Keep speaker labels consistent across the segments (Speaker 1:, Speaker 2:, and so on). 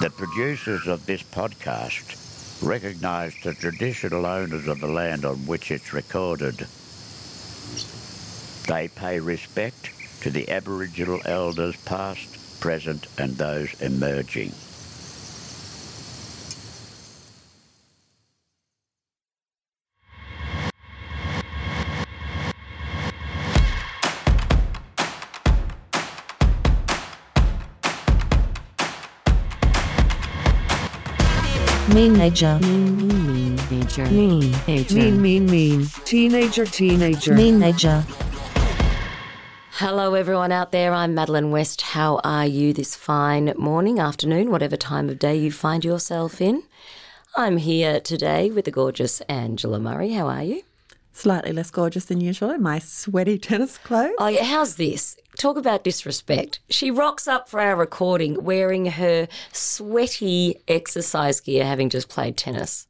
Speaker 1: The producers of this podcast recognise the traditional owners of the land on which it's recorded. They pay respect to the Aboriginal elders past, present and those emerging.
Speaker 2: Teenager.
Speaker 3: Teenager.
Speaker 2: Mean.
Speaker 3: Mean, mean, mean. Teenager, teenager.
Speaker 2: Teenager.
Speaker 4: Hello, everyone out there. I'm Madeline West. How are you this fine morning, afternoon, whatever time of day you find yourself in? I'm here today with the gorgeous Angela Murray. How are you?
Speaker 5: Slightly less gorgeous than usual in my sweaty tennis clothes.
Speaker 4: Oh, yeah, how's this? Talk about disrespect. She rocks up for our recording wearing her sweaty exercise gear, having just played tennis.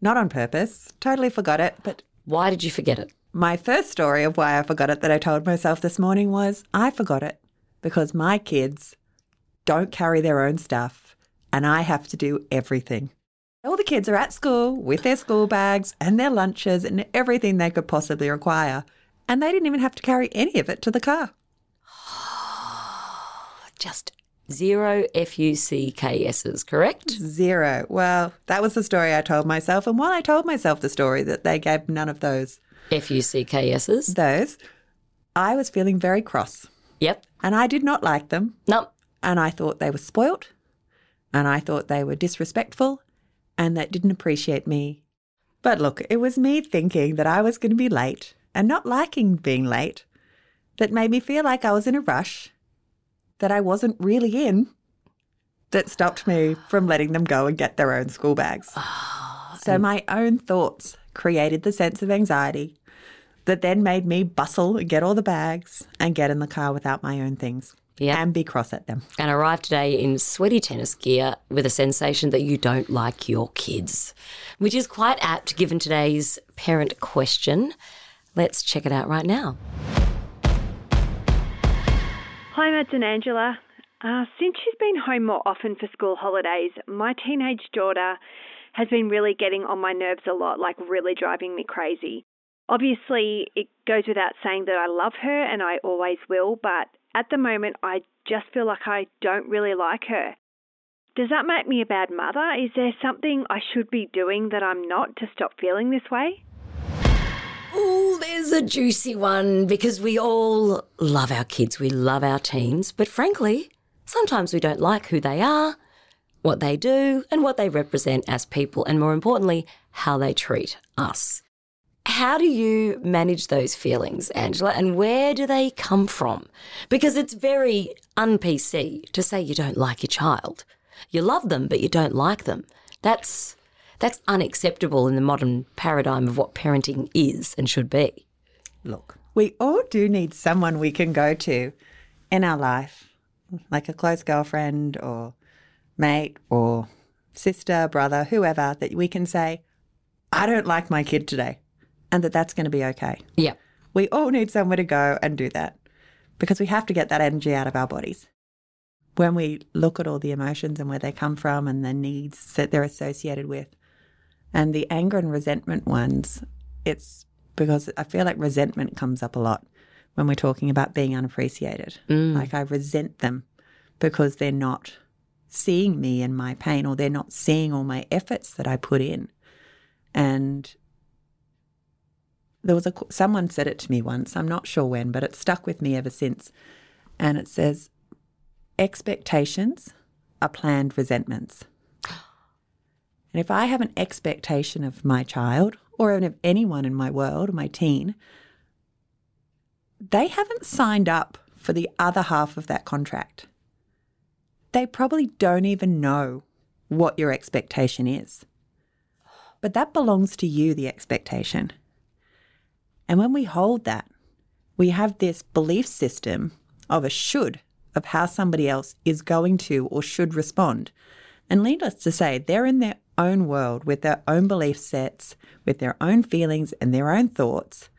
Speaker 5: Not on purpose. Totally forgot it. But
Speaker 4: Why did you forget it?
Speaker 5: my first story of why I forgot it that I told myself this morning was I forgot it because my kids don't carry their own stuff and I have to do everything. All the kids are at school with their school bags and their lunches and everything they could possibly require. And they didn't even have to carry any of it to the car.
Speaker 4: Just zero F-U-C-K-S's, correct?
Speaker 5: Zero. Well, that was the story I told myself. And while I told myself the story that they gave none of those,
Speaker 4: F-U-C-K-S's.
Speaker 5: those, I was feeling very cross.
Speaker 4: Yep.
Speaker 5: And I did not like them.
Speaker 4: No.
Speaker 5: And I thought they were spoilt. And I thought they were disrespectful and that didn't appreciate me. But look, it was me thinking that I was going to be late and not liking being late that made me feel like I was in a rush that I wasn't really in that stopped me from letting them go and get their own school bags. Ah, so my own thoughts created the sense of anxiety that then made me bustle and get all the bags and get in the car without my own things
Speaker 4: Yep.
Speaker 5: and be cross at them.
Speaker 4: and arrive today in sweaty tennis gear with a sensation that you don't like your kids, which is quite apt given today's parent question. Let's check it out right now.
Speaker 6: Hi, Mads and Angela. Uh, since she's been home more often for school holidays, my teenage daughter has been really getting on my nerves a lot, like really driving me crazy. Obviously, it goes without saying that I love her and I always will, but at the moment, I just feel like I don't really like her. Does that make me a bad mother? Is there something I should be doing that I'm not to stop feeling this way?
Speaker 4: Ooh, there's a juicy one because we all love our kids, we love our teens, but frankly, sometimes we don't like who they are, what they do, and what they represent as people, and more importantly, how they treat us. How do you manage those feelings, Angela, and where do they come from? Because it's very un PC to say you don't like your child. You love them, but you don't like them. That's that's unacceptable in the modern paradigm of what parenting is and should be.
Speaker 5: Look, we all do need someone we can go to in our life, like a close girlfriend or mate or sister, brother, whoever, that we can say, I don't like my kid today, and that that's going to be okay.
Speaker 4: Yeah.
Speaker 5: We all need somewhere to go and do that because we have to get that energy out of our bodies. When we look at all the emotions and where they come from and the needs that they're associated with, and the anger and resentment ones, it's because I feel like resentment comes up a lot when we're talking about being unappreciated. Mm. Like I resent them because they're not seeing me and my pain or they're not seeing all my efforts that I put in. And there was a someone said it to me once. I'm not sure when, but it stuck with me ever since. And it says, "Expectations are planned resentments." And if I have an expectation of my child or even of anyone in my world, my teen, they haven't signed up for the other half of that contract. They probably don't even know what your expectation is. But that belongs to you, the expectation. And when we hold that, we have this belief system of a should of how somebody else is going to or should respond. And needless to say, they're in their own world with their own belief sets, with their own feelings and their own thoughts,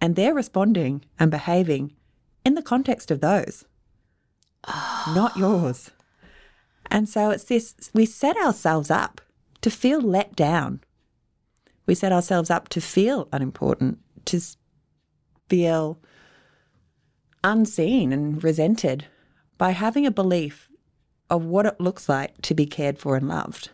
Speaker 5: and they're responding and behaving in the context of those, not ah. yours. And so it's this we set ourselves up to feel let down. We set ourselves up to feel unimportant, to feel unseen and resented by having a belief of what it looks like to be cared for and loved.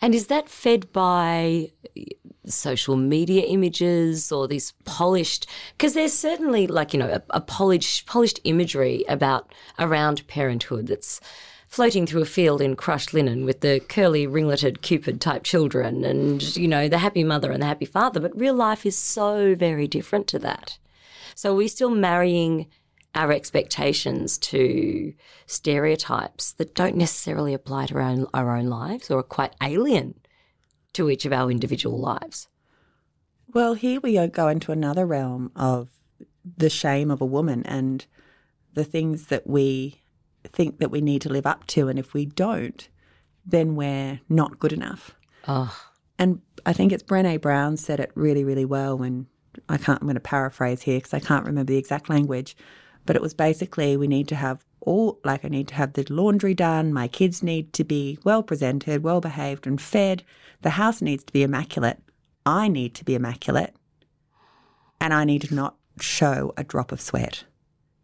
Speaker 4: And is that fed by eh, social media images or this polished? Because there's certainly like you know a, a, polished polished imagery about around parenthood that's floating through a field in crushed linen with the curly ringleted cupid type children and you know the happy mother and the happy father. But real life is so very different to that. So are we still marrying our expectations to stereotypes that don't necessarily apply to our own, our own lives or are quite alien to each of our individual lives.
Speaker 5: Well, here we go into another realm of the shame of a woman and the things that we think that we need to live up to. And if we don't, then we're not good enough.
Speaker 4: Oh.
Speaker 5: And I think it's Brene Brown said it really, really well when I can't, I'm going to paraphrase here because I can't remember the exact language, but it was basically we need to have all, like, I need to have the laundry done. My kids need to be well presented, well behaved, and fed. The house needs to be immaculate. I need to be immaculate. And I need to not show a drop of sweat.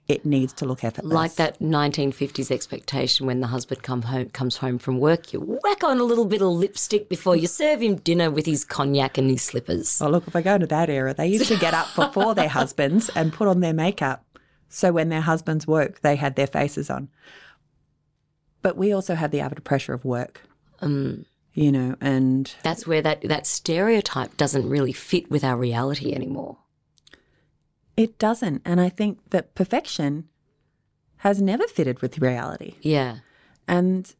Speaker 5: It needs to look effortless.
Speaker 4: Like that 1950s expectation when the husband come home, comes home from work, you whack on a little bit of lipstick before you serve him dinner with his cognac and his slippers.
Speaker 5: Oh, look, if I go into that era, they used to get up before their husbands and put on their makeup so when their husbands woke, they had their faces on. But we also have the added pressure of work.
Speaker 4: Um,
Speaker 5: you know, and
Speaker 4: that's where that, that stereotype doesn't really fit with our reality anymore.
Speaker 5: It doesn't. And I think that perfection has never fitted with reality.
Speaker 4: Yeah.
Speaker 5: And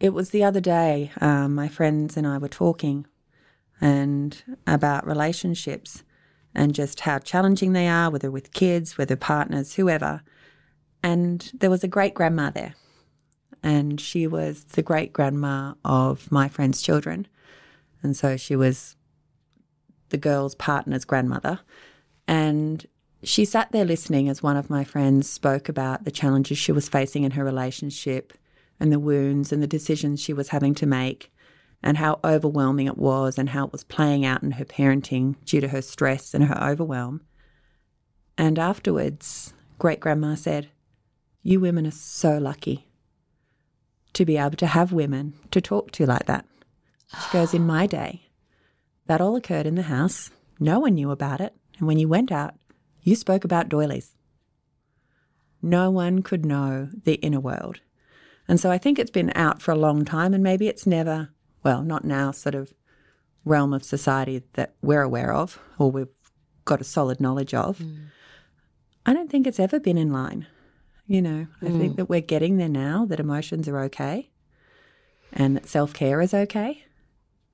Speaker 5: it was the other day, um, my friends and I were talking and about relationships and just how challenging they are, whether with kids, whether partners, whoever. And there was a great grandma there, and she was the great grandma of my friend's children. And so she was the girl's partner's grandmother. And she sat there listening as one of my friends spoke about the challenges she was facing in her relationship and the wounds and the decisions she was having to make and how overwhelming it was and how it was playing out in her parenting due to her stress and her overwhelm. And afterwards, great grandma said, You women are so lucky to be able to have women to talk to like that. She goes, In my day, that all occurred in the house. No one knew about it. And when you went out, you spoke about doilies. No one could know the inner world. And so I think it's been out for a long time, and maybe it's never well, not now sort of realm of society that we're aware of or we've got a solid knowledge of. Mm. I don't think it's ever been in line. You know, I mm. think that we're getting there now that emotions are okay and that self care is okay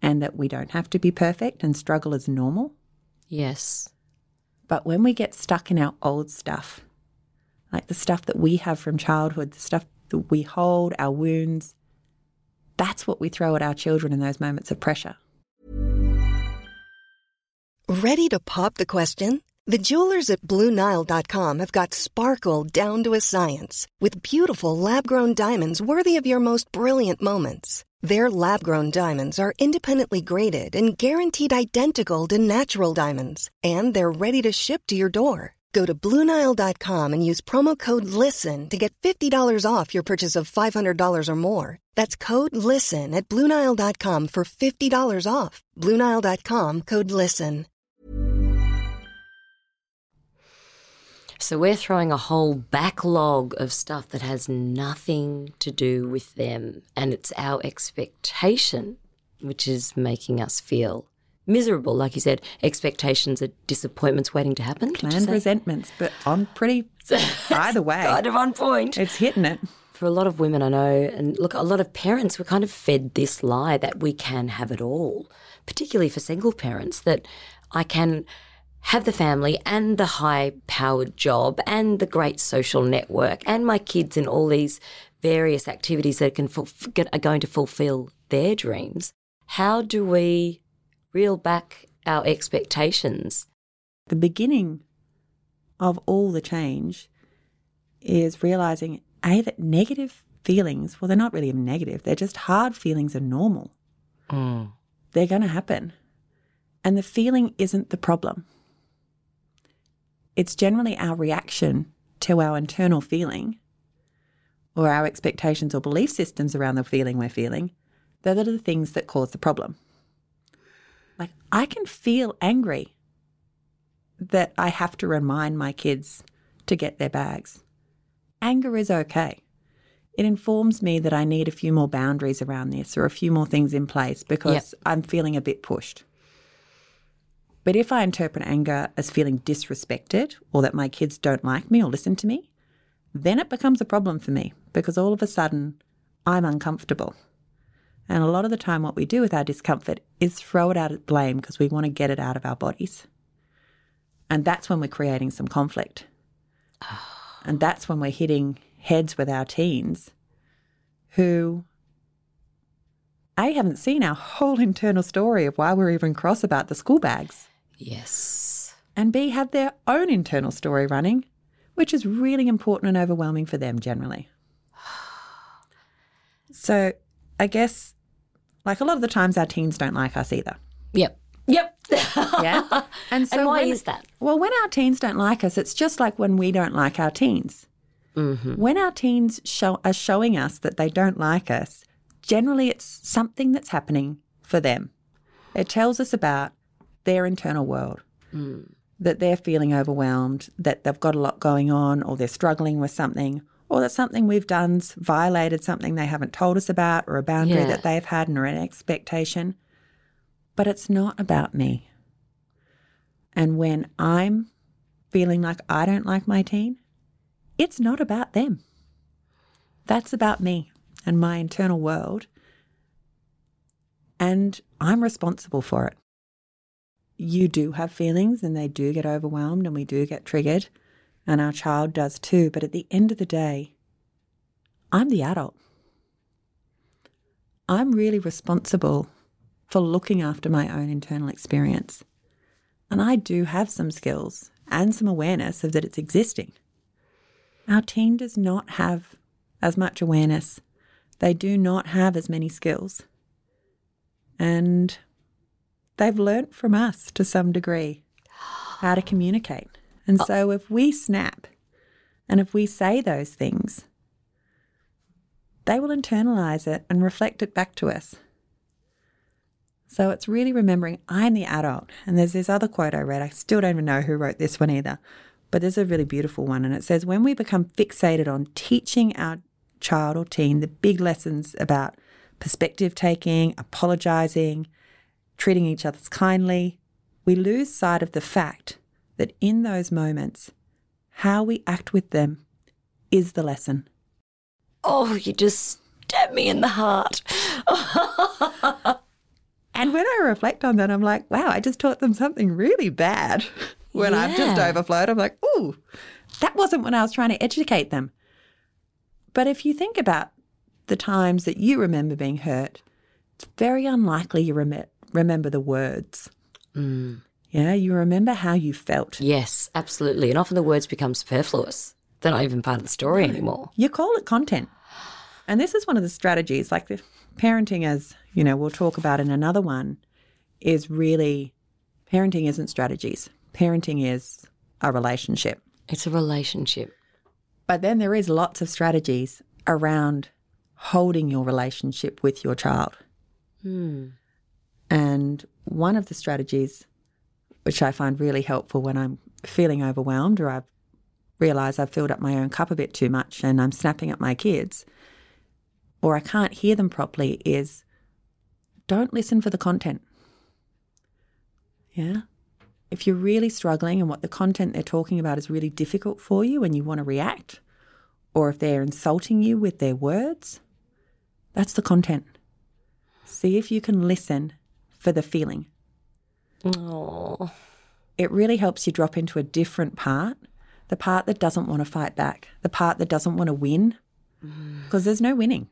Speaker 5: and that we don't have to be perfect and struggle is normal.
Speaker 4: Yes.
Speaker 5: But when we get stuck in our old stuff, like the stuff that we have from childhood, the stuff that we hold, our wounds, that's what we throw at our children in those moments of pressure.
Speaker 7: Ready to pop the question? The jewelers at Bluenile.com have got sparkle down to a science with beautiful lab grown diamonds worthy of your most brilliant moments. Their lab grown diamonds are independently graded and guaranteed identical to natural diamonds, and they're ready to ship to your door. Go to Bluenile.com and use promo code LISTEN to get $50 off your purchase of $500 or more. That's code LISTEN at Bluenile.com for $50 off. Bluenile.com code LISTEN.
Speaker 4: So we're throwing a whole backlog of stuff that has nothing to do with them, and it's our expectation which is making us feel miserable. Like you said, expectations are disappointments waiting to happen.
Speaker 5: Planned resentments, but on pretty either way.
Speaker 4: kind of on point.
Speaker 5: It's hitting it.
Speaker 4: For a lot of women I know, and look, a lot of parents were kind of fed this lie that we can have it all, particularly for single parents, that I can have the family and the high powered job and the great social network and my kids and all these various activities that can ful- are going to fulfill their dreams. How do we reel back our expectations?
Speaker 5: The beginning of all the change is realizing A, that negative feelings, well, they're not really even negative, they're just hard feelings are normal. Mm. They're going to happen. And the feeling isn't the problem. It's generally our reaction to our internal feeling or our expectations or belief systems around the feeling we're feeling. That are the things that cause the problem. Like, I can feel angry that I have to remind my kids to get their bags. Anger is okay. It informs me that I need a few more boundaries around this or a few more things in place because I'm feeling a bit pushed. But if I interpret anger as feeling disrespected or that my kids don't like me or listen to me, then it becomes a problem for me because all of a sudden I'm uncomfortable. And a lot of the time, what we do with our discomfort is throw it out at blame because we want to get it out of our bodies. And that's when we're creating some conflict. Oh. And that's when we're hitting heads with our teens who, A, haven't seen our whole internal story of why we're even cross about the school bags,
Speaker 4: Yes.
Speaker 5: and B, have their own internal story running, which is really important and overwhelming for them generally. So I guess, like a lot of the times, our teens don't like us either.
Speaker 4: Yep. Yep.
Speaker 5: Yeah. And so
Speaker 4: and why
Speaker 5: when-
Speaker 4: is that?
Speaker 5: Well, when our teens don't like us, it's just like when we don't like our teens. Mm-hmm. When our teens show, are showing us that they don't like us, generally it's something that's happening for them. It tells us about their internal world, mm. that they're feeling overwhelmed, that they've got a lot going on, or they're struggling with something, or that something we've done's violated something they haven't told us about, or a boundary
Speaker 4: Yeah.
Speaker 5: that they've had or an expectation. But it's not about me. And when I'm feeling like I don't like my teen, it's not about them. That's about me and my internal world. And I'm responsible for it. You do have feelings and they do get overwhelmed and we do get triggered, and our child does too. But at the end of the day, I'm the adult. I'm really responsible for looking after my own internal experience. And I do have some skills and some awareness of that it's existing. Our team does not have as much awareness. They do not have as many skills. And they've learnt from us to some degree how to communicate. And oh. so if we snap and if we say those things, they will internalize it and reflect it back to us. So it's really remembering I'm the adult. And there's this other quote I read. I still don't even know who wrote this one either, but there's a really beautiful one. And it says, When we become fixated on teaching our child or teen the big lessons about perspective taking, apologizing, treating each other kindly, we lose sight of the fact that in those moments, how we act with them is the lesson.
Speaker 4: Oh, you just stabbed me in the heart.
Speaker 5: And when I reflect on that, I'm like, wow, I just taught them something really bad. when I've just overflowed, I'm like, ooh, that wasn't when I was trying to educate them. But if you think about the times that you remember being hurt, it's very unlikely you rem- remember the words. Mm. Yeah, you remember how you felt.
Speaker 4: Yes, absolutely. And often the words become superfluous. They're not even part of the story anymore.
Speaker 5: You call it content. And this is one of the strategies, like the parenting, as you know, we'll talk about in another one, is really parenting isn't strategies. Parenting is a relationship.
Speaker 4: It's a relationship.
Speaker 5: But then there is lots of strategies around holding your relationship with your child. Hmm. And one of the strategies, which I find really helpful when I'm feeling overwhelmed or I've realised I've filled up my own cup a bit too much and I'm snapping at my kids, or I can't hear them properly, is don't listen for the content. Yeah. If you're really struggling and what the content they're talking about is really difficult for you and you want to react, or if they're insulting you with their words, that's the content. See if you can listen for the feeling.
Speaker 4: Oh,
Speaker 5: It really helps you drop into a different part, the part that doesn't want to fight back, the part that doesn't want to win, mm. because there's no winning.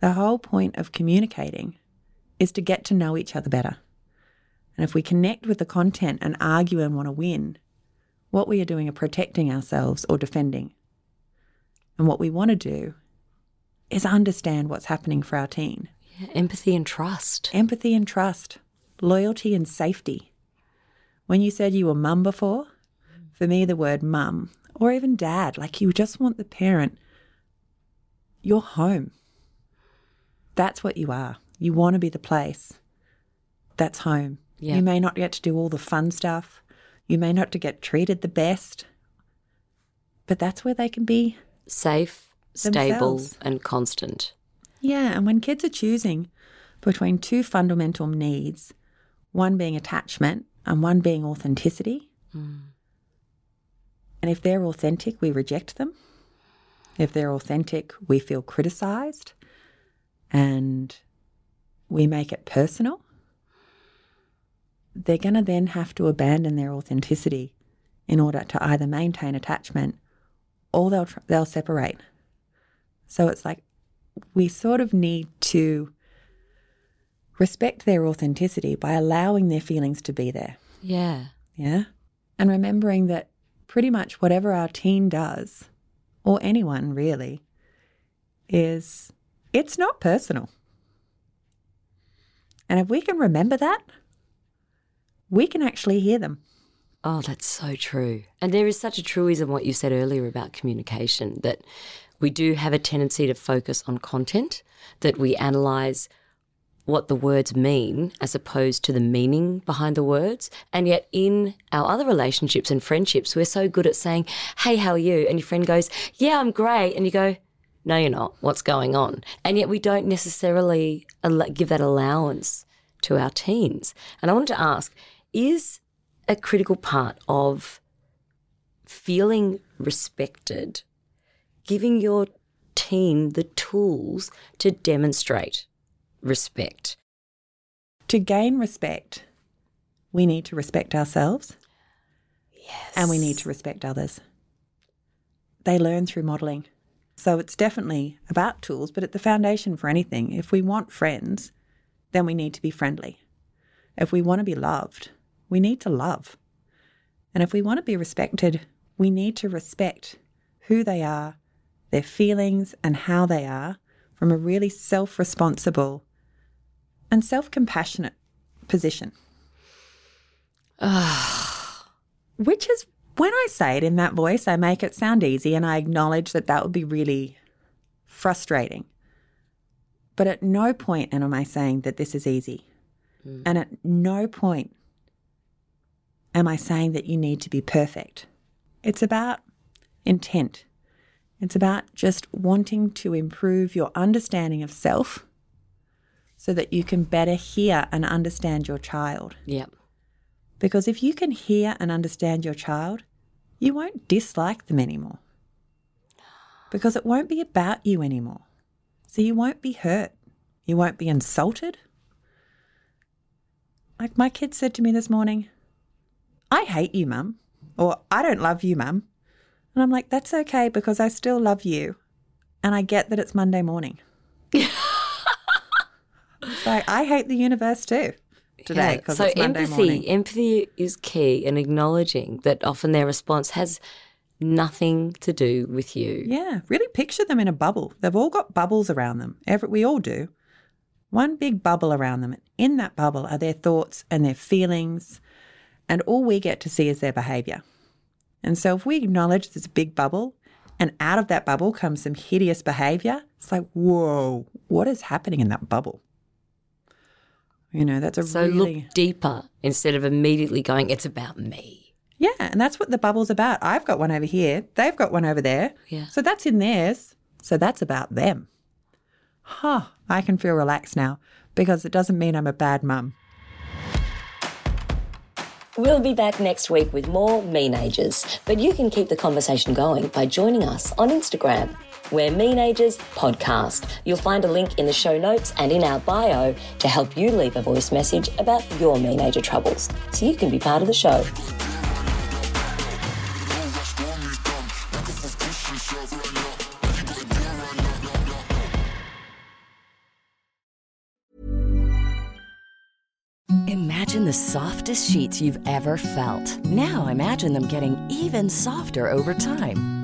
Speaker 5: The whole point of communicating is to get to know each other better. And if we connect with the content and argue and want to win, what we are doing are protecting ourselves or defending. And what we want to do is understand what's happening for our teen
Speaker 4: yeah, empathy and trust.
Speaker 5: empathy and trust, loyalty and safety. When you said you were mum before, for me, the word mum or even dad, like you just want the parent, you're home. That's what you are. You want to be the place that's home.
Speaker 4: Yeah.
Speaker 5: You may not get to do all the fun stuff. You may not to get treated the best, but that's where they can be
Speaker 4: Safe, stable, and constant.
Speaker 5: Yeah, and when kids are choosing between two fundamental needs, one being attachment and one being authenticity, hmm. and if they're authentic, we reject them. If they're authentic, we feel criticized and we make it personal. They're going to then have to abandon their authenticity in order to either maintain attachment or they'll, tr- they'll separate. So it's like we sort of need to respect their authenticity by allowing their feelings to be there.
Speaker 4: Yeah.
Speaker 5: Yeah. And remembering that pretty much whatever our teen does, or anyone really, is it's not personal. And if we can remember that, we can actually hear them.
Speaker 4: Oh, that's so true. And there is such a truism what you said earlier about communication that we do have a tendency to focus on content, that we analyze what the words mean as opposed to the meaning behind the words. And yet, in our other relationships and friendships, we're so good at saying, Hey, how are you? And your friend goes, Yeah, I'm great. And you go, No, you're not. What's going on? And yet, we don't necessarily give that allowance to our teens. And I wanted to ask, is a critical part of feeling respected, giving your teen the tools to demonstrate respect.
Speaker 5: To gain respect, we need to respect ourselves
Speaker 4: Yes.
Speaker 5: and we need to respect others. They learn through modeling. So it's definitely about tools, but at the foundation for anything, if we want friends, then we need to be friendly. If we want to be loved, we need to love. And if we want to be respected, we need to respect who they are, their feelings, and how they are from a really self responsible and self compassionate position. Which is when I say it in that voice, I make it sound easy and I acknowledge that that would be really frustrating. But at no point am I saying that this is easy. Mm. And at no point am I saying that you need to be perfect. It's about intent. It's about just wanting to improve your understanding of self so that you can better hear and understand your child.
Speaker 4: Yep.
Speaker 5: Because if you can hear and understand your child, you won't dislike them anymore. Because it won't be about you anymore. So you won't be hurt. You won't be insulted. Like my kid said to me this morning, I hate you, mum, or I don't love you, mum. And I'm like, that's okay because I still love you. And I get that it's Monday morning. it's like, I hate the universe too today
Speaker 4: Yeah, So
Speaker 5: it's
Speaker 4: empathy,
Speaker 5: morning.
Speaker 4: empathy is key in acknowledging that often their response has nothing to do with you.
Speaker 5: Yeah, really picture them in a bubble. They've all got bubbles around them. Every, we all do. One big bubble around them. In that bubble are their thoughts and their feelings, and all we get to see is their behavior. And so if we acknowledge there's a big bubble and out of that bubble comes some hideous behavior, it's like, whoa, what is happening in that bubble? You know, that's a
Speaker 4: So
Speaker 5: really
Speaker 4: look deeper instead of immediately going, it's about me.
Speaker 5: Yeah, and that's what the bubble's about. I've got one over here. They've got one over there.
Speaker 4: Yeah.
Speaker 5: So that's in theirs. So that's about them. Huh, I can feel relaxed now because it doesn't mean I'm a bad mum.
Speaker 8: We'll be back next week with more Meanagers, but you can keep the conversation going by joining us on Instagram. We're Meanagers Podcast. You'll find a link in the show notes and in our bio to help you leave a voice message about your Meanager troubles so you can be part of the show. Imagine the softest sheets you've ever felt. Now imagine them getting even softer over time.